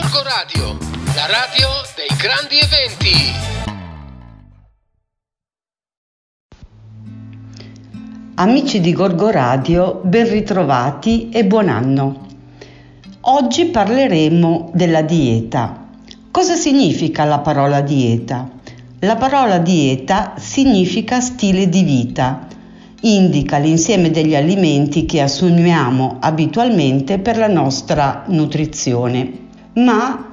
Gorgo Radio, la radio dei grandi eventi. Amici di Gorgo Radio, ben ritrovati e buon anno. Oggi parleremo della dieta. Cosa significa la parola dieta? La parola dieta significa stile di vita indica l'insieme degli alimenti che assumiamo abitualmente per la nostra nutrizione. Ma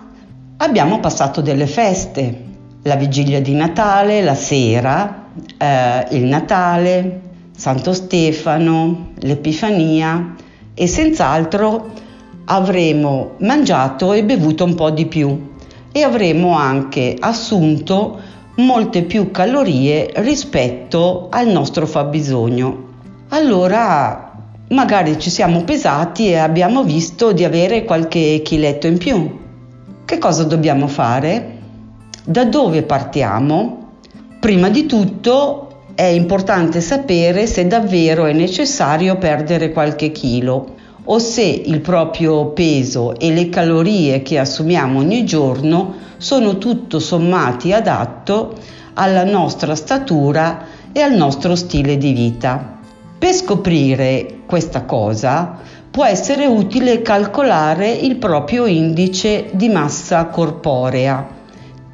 abbiamo passato delle feste, la vigilia di Natale, la sera, eh, il Natale, Santo Stefano, l'Epifania. E senz'altro avremo mangiato e bevuto un po' di più. E avremo anche assunto molte più calorie rispetto al nostro fabbisogno. Allora magari ci siamo pesati e abbiamo visto di avere qualche chiletto in più. Che cosa dobbiamo fare? Da dove partiamo? Prima di tutto è importante sapere se davvero è necessario perdere qualche chilo o se il proprio peso e le calorie che assumiamo ogni giorno sono tutto sommati adatto alla nostra statura e al nostro stile di vita. Per scoprire questa cosa può essere utile calcolare il proprio indice di massa corporea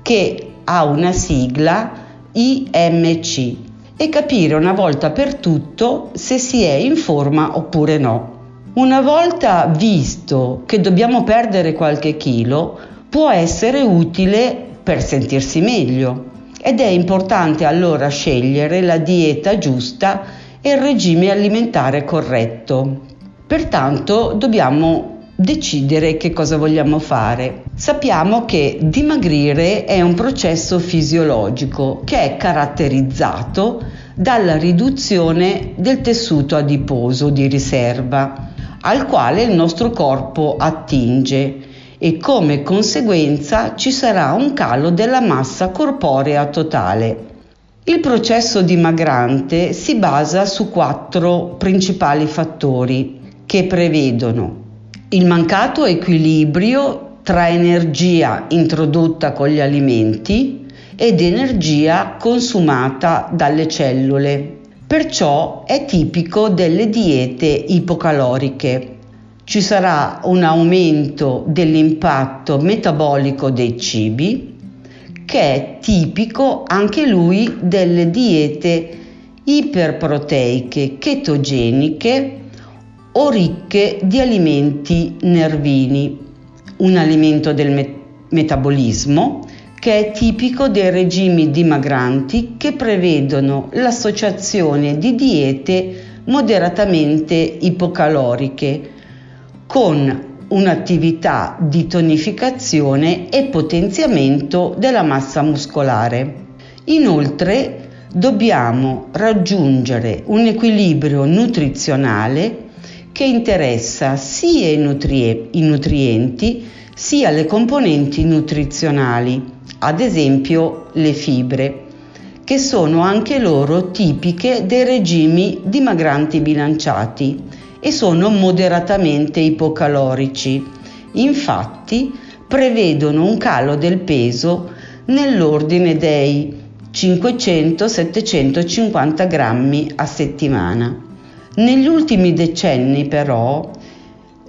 che ha una sigla IMC e capire una volta per tutto se si è in forma oppure no. Una volta visto che dobbiamo perdere qualche chilo, può essere utile per sentirsi meglio ed è importante allora scegliere la dieta giusta e il regime alimentare corretto. Pertanto dobbiamo decidere che cosa vogliamo fare. Sappiamo che dimagrire è un processo fisiologico che è caratterizzato dalla riduzione del tessuto adiposo di riserva al quale il nostro corpo attinge e come conseguenza ci sarà un calo della massa corporea totale. Il processo dimagrante si basa su quattro principali fattori che prevedono il mancato equilibrio tra energia introdotta con gli alimenti ed energia consumata dalle cellule perciò è tipico delle diete ipocaloriche. Ci sarà un aumento dell'impatto metabolico dei cibi, che è tipico anche lui delle diete iperproteiche, chetogeniche o ricche di alimenti nervini, un alimento del me- metabolismo che è tipico dei regimi dimagranti che prevedono l'associazione di diete moderatamente ipocaloriche con un'attività di tonificazione e potenziamento della massa muscolare. Inoltre dobbiamo raggiungere un equilibrio nutrizionale che interessa sia i, nutrie- i nutrienti sia le componenti nutrizionali ad esempio le fibre, che sono anche loro tipiche dei regimi dimagranti bilanciati e sono moderatamente ipocalorici. Infatti prevedono un calo del peso nell'ordine dei 500-750 grammi a settimana. Negli ultimi decenni però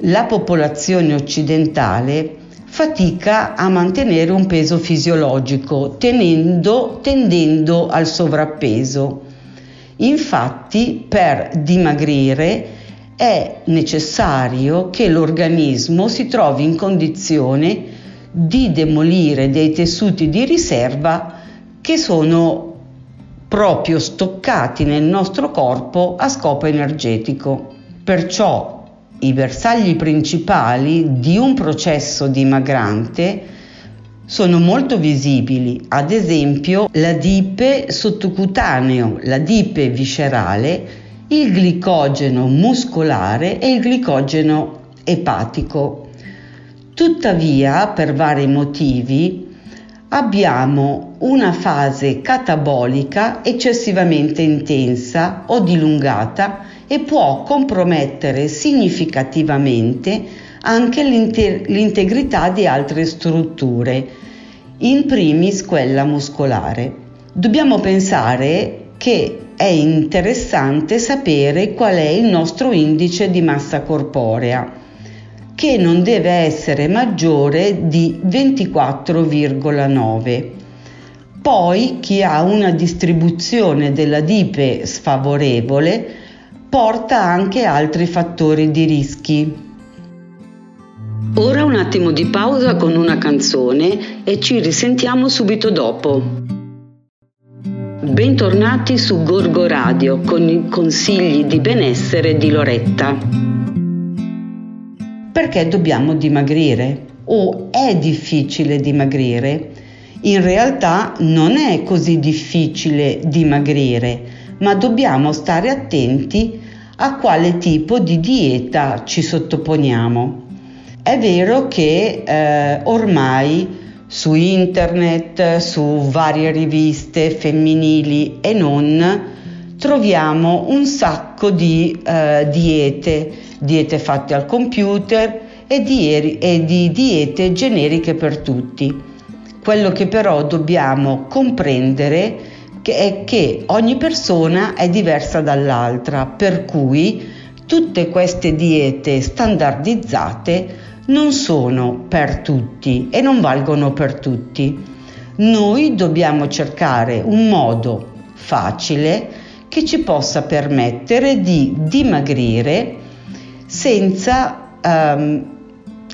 la popolazione occidentale fatica a mantenere un peso fisiologico tenendo, tendendo al sovrappeso. Infatti per dimagrire è necessario che l'organismo si trovi in condizione di demolire dei tessuti di riserva che sono proprio stoccati nel nostro corpo a scopo energetico. Perciò i bersagli principali di un processo dimagrante sono molto visibili, ad esempio l'adipe sottocutaneo, l'adipe viscerale, il glicogeno muscolare e il glicogeno epatico. Tuttavia, per vari motivi, abbiamo una fase catabolica eccessivamente intensa o dilungata e può compromettere significativamente anche l'integrità di altre strutture, in primis quella muscolare. Dobbiamo pensare che è interessante sapere qual è il nostro indice di massa corporea, che non deve essere maggiore di 24,9. Poi chi ha una distribuzione della dipe sfavorevole porta anche altri fattori di rischi. Ora un attimo di pausa con una canzone e ci risentiamo subito dopo. Bentornati su Gorgo Radio con i consigli di benessere di Loretta. Perché dobbiamo dimagrire? O è difficile dimagrire? In realtà non è così difficile dimagrire, ma dobbiamo stare attenti a quale tipo di dieta ci sottoponiamo. È vero che eh, ormai su internet, su varie riviste femminili e non, troviamo un sacco di eh, diete, diete fatte al computer e di, e di diete generiche per tutti. Quello che però dobbiamo comprendere è che ogni persona è diversa dall'altra, per cui tutte queste diete standardizzate non sono per tutti e non valgono per tutti. Noi dobbiamo cercare un modo facile che ci possa permettere di dimagrire senza um,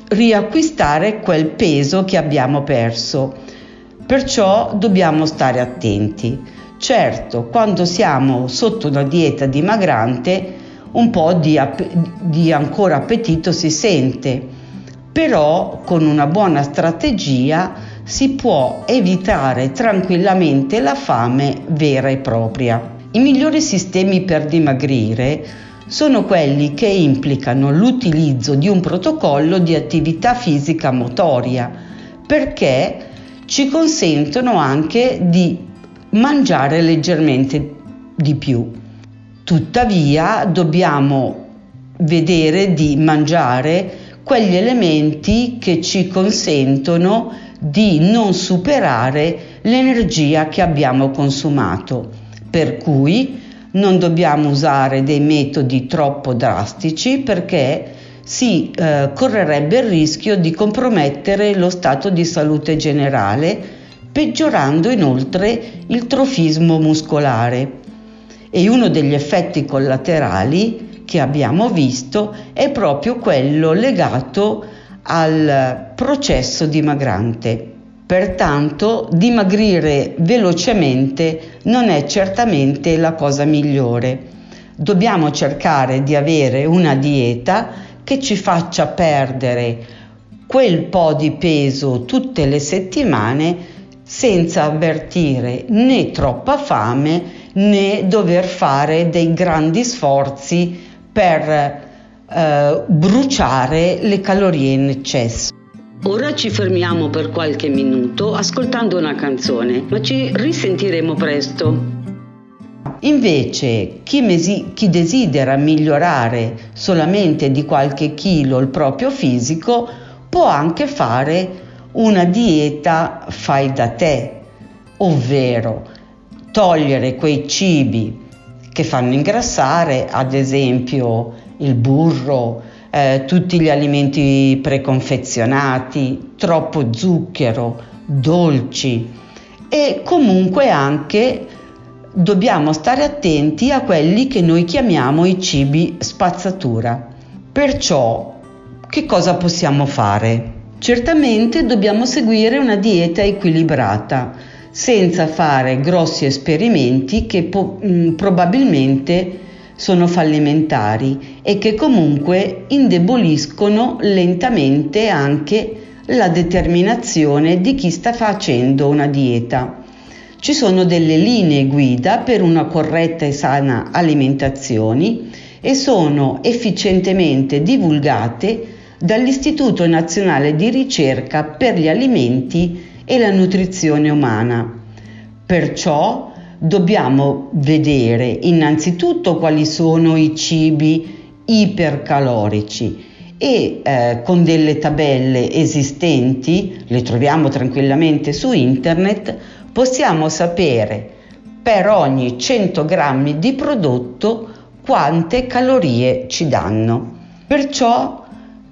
riacquistare quel peso che abbiamo perso. Perciò dobbiamo stare attenti. Certo, quando siamo sotto una dieta dimagrante, un po' di, di ancora appetito si sente però con una buona strategia si può evitare tranquillamente la fame vera e propria. I migliori sistemi per dimagrire sono quelli che implicano l'utilizzo di un protocollo di attività fisica motoria perché ci consentono anche di mangiare leggermente di più. Tuttavia dobbiamo vedere di mangiare quegli elementi che ci consentono di non superare l'energia che abbiamo consumato. Per cui non dobbiamo usare dei metodi troppo drastici perché si eh, correrebbe il rischio di compromettere lo stato di salute generale, peggiorando inoltre il trofismo muscolare. E uno degli effetti collaterali che abbiamo visto è proprio quello legato al processo dimagrante. Pertanto dimagrire velocemente non è certamente la cosa migliore. Dobbiamo cercare di avere una dieta che ci faccia perdere quel po' di peso tutte le settimane senza avvertire né troppa fame né dover fare dei grandi sforzi per eh, bruciare le calorie in eccesso. Ora ci fermiamo per qualche minuto ascoltando una canzone, ma ci risentiremo presto. Invece, chi, mesi- chi, desidera migliorare solamente di qualche chilo il proprio fisico può anche fare una dieta fai da te, ovvero togliere quei cibi che fanno ingrassare, ad esempio il burro, eh, tutti gli alimenti preconfezionati, troppo zucchero, dolci e comunque anche dobbiamo stare attenti a quelli che noi chiamiamo i cibi spazzatura. Perciò che cosa possiamo fare? Certamente dobbiamo seguire una dieta equilibrata senza fare grossi esperimenti che po- mh, mm, probabilmente sono fallimentari e che comunque indeboliscono lentamente anche la determinazione di chi sta facendo una dieta. Ci sono delle linee guida per una corretta e sana alimentazione e sono efficientemente divulgate dall'Istituto Nazionale di Ricerca per gli Alimenti e la nutrizione umana. Perciò dobbiamo vedere innanzitutto quali sono i cibi ipercalorici e eh, con delle tabelle esistenti, le troviamo tranquillamente su internet, possiamo sapere per ogni 100 grammi di prodotto quante calorie ci danno. Perciò,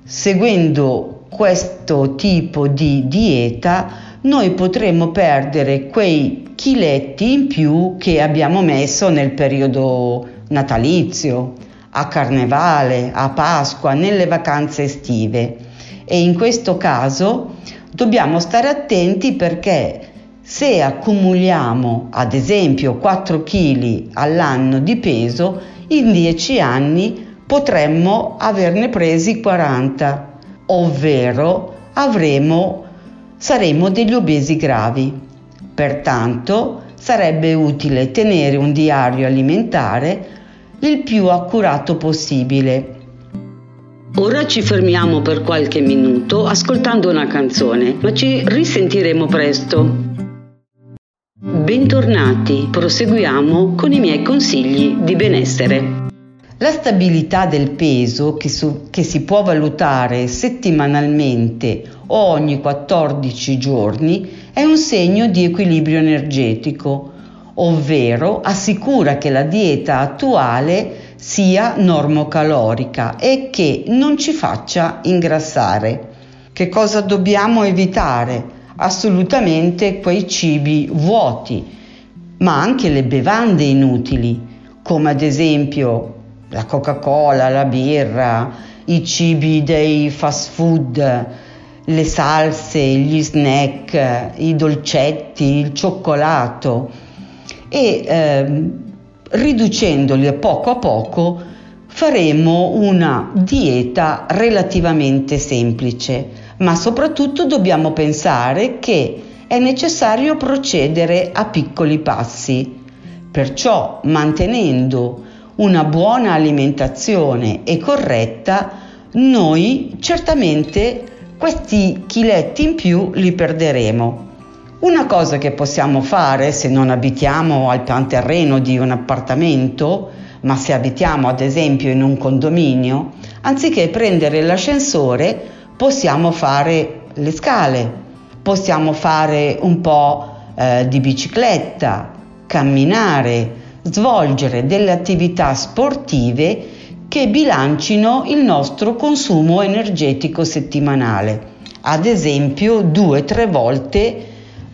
seguendo questo tipo di dieta, noi potremo perdere quei chiletti in più che abbiamo messo nel periodo natalizio, a carnevale, a Pasqua, nelle vacanze estive. E in questo caso dobbiamo stare attenti perché se accumuliamo ad esempio 4 kg all'anno di peso, in 10 anni potremmo averne presi 40, ovvero avremo, saremo degli obesi gravi. Pertanto sarebbe utile tenere un diario alimentare il più accurato possibile. Ora ci fermiamo per qualche minuto ascoltando una canzone, ma ci risentiremo presto. Bentornati, proseguiamo con i miei consigli di benessere. La stabilità del peso che, su, che, si può valutare settimanalmente o ogni 14 giorni è un segno di equilibrio energetico, ovvero assicura che la dieta attuale sia normocalorica e che non ci faccia ingrassare. Che cosa dobbiamo evitare? assolutamente quei cibi vuoti, ma anche le bevande inutili, come ad esempio la Coca-Cola, la birra, i cibi dei fast food, le salse, gli snack, i dolcetti, il cioccolato e eh, riducendoli poco a poco faremo una dieta relativamente semplice ma soprattutto dobbiamo pensare che è necessario procedere a piccoli passi. Perciò mantenendo una buona alimentazione e corretta, noi certamente questi chiletti in più li perderemo. Una cosa che possiamo fare se non abitiamo al pian terreno di un appartamento, ma se abitiamo ad esempio in un condominio, anziché prendere l'ascensore, possiamo fare le scale, possiamo fare un po' eh, di bicicletta, camminare, svolgere delle attività sportive che bilancino il nostro consumo energetico settimanale. Ad esempio, due o tre volte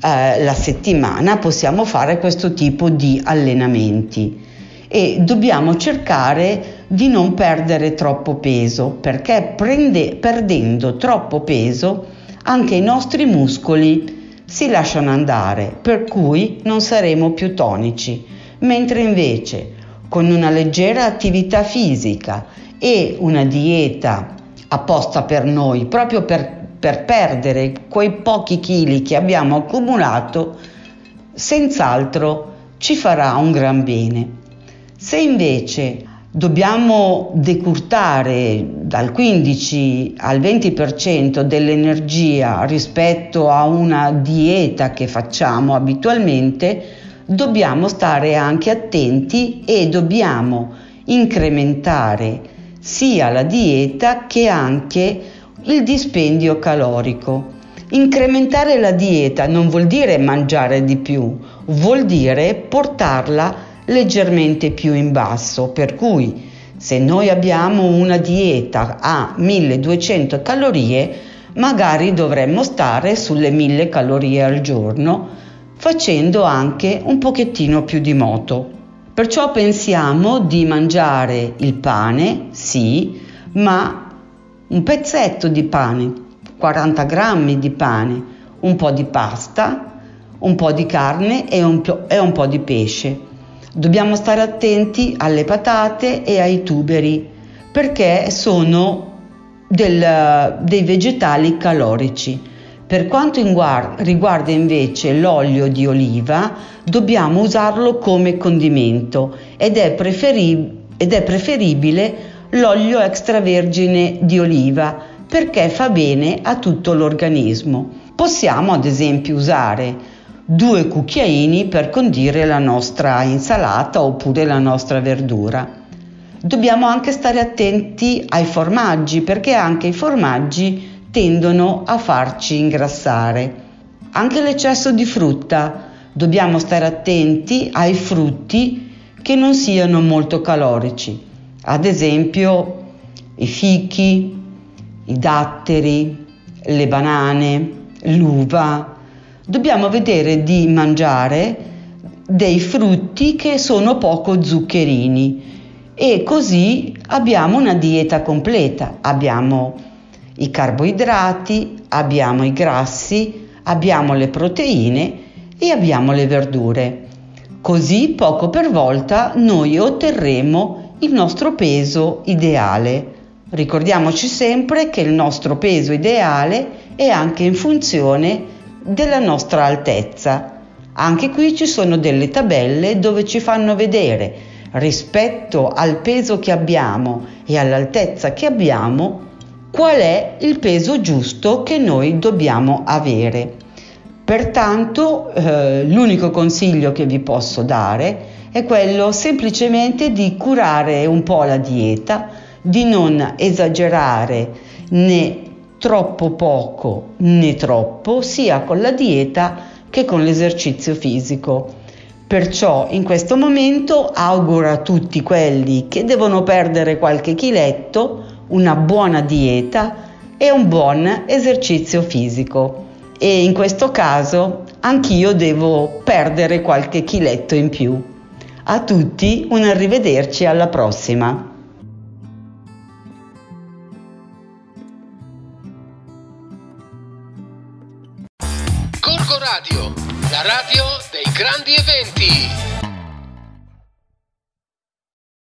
eh, la settimana possiamo fare questo tipo di allenamenti e dobbiamo cercare di non perdere troppo peso perché prende, perdendo troppo peso anche i nostri muscoli si lasciano andare per cui non saremo più tonici mentre invece con una leggera attività fisica e una dieta apposta per noi proprio per, per perdere quei pochi chili che abbiamo accumulato senz'altro ci farà un gran bene. Se invece dobbiamo decurtare dal 15 al 20% dell'energia rispetto a una dieta che facciamo abitualmente, dobbiamo stare anche attenti e dobbiamo incrementare sia la dieta che anche il dispendio calorico. Incrementare la dieta non vuol dire mangiare di più, vuol dire portarla leggermente più in basso, per cui se noi abbiamo una dieta a 1200 calorie, magari dovremmo stare sulle 1000 calorie al giorno, facendo anche un pochettino più di moto. Perciò pensiamo di mangiare il pane, sì, ma un pezzetto di pane, 40 grammi di pane, un po' di pasta, un po' di carne e un, e un po' di pesce Dobbiamo stare attenti alle patate e ai tuberi perché sono del, dei vegetali calorici. Per quanto riguarda invece l'olio di oliva, dobbiamo usarlo come condimento ed è, preferib- ed è preferibile l'olio extravergine di oliva perché fa bene a tutto l'organismo. Possiamo ad esempio usare due cucchiaini per condire la nostra insalata oppure la nostra verdura. dobbiamo anche stare attenti ai formaggi perché anche i formaggi tendono a farci ingrassare. Anche l'eccesso di frutta, dobbiamo stare attenti ai frutti che non siano molto calorici, ad esempio i fichi, i datteri, le banane, l'uva. Dobbiamo vedere di mangiare dei frutti che sono poco zuccherini e così abbiamo una dieta completa. Abbiamo i carboidrati, abbiamo i grassi, abbiamo le proteine e abbiamo le verdure. Così poco per volta noi otterremo il nostro peso ideale. Ricordiamoci sempre che il nostro peso ideale è anche in funzione della nostra altezza. Anche qui ci sono delle tabelle dove ci fanno vedere rispetto al peso che abbiamo e all'altezza che abbiamo qual è il peso giusto che noi dobbiamo avere. Pertanto eh, l'unico consiglio che vi posso dare è quello semplicemente di curare un po' la dieta, di non esagerare né troppo poco né troppo, sia con la dieta che con l'esercizio fisico. Perciò in questo momento auguro a tutti quelli che devono perdere qualche chiletto una buona dieta e un buon esercizio fisico. E in questo caso anch'io devo perdere qualche chiletto in più. A tutti un arrivederci alla prossima. Corco Radio, la radio dei grandi eventi.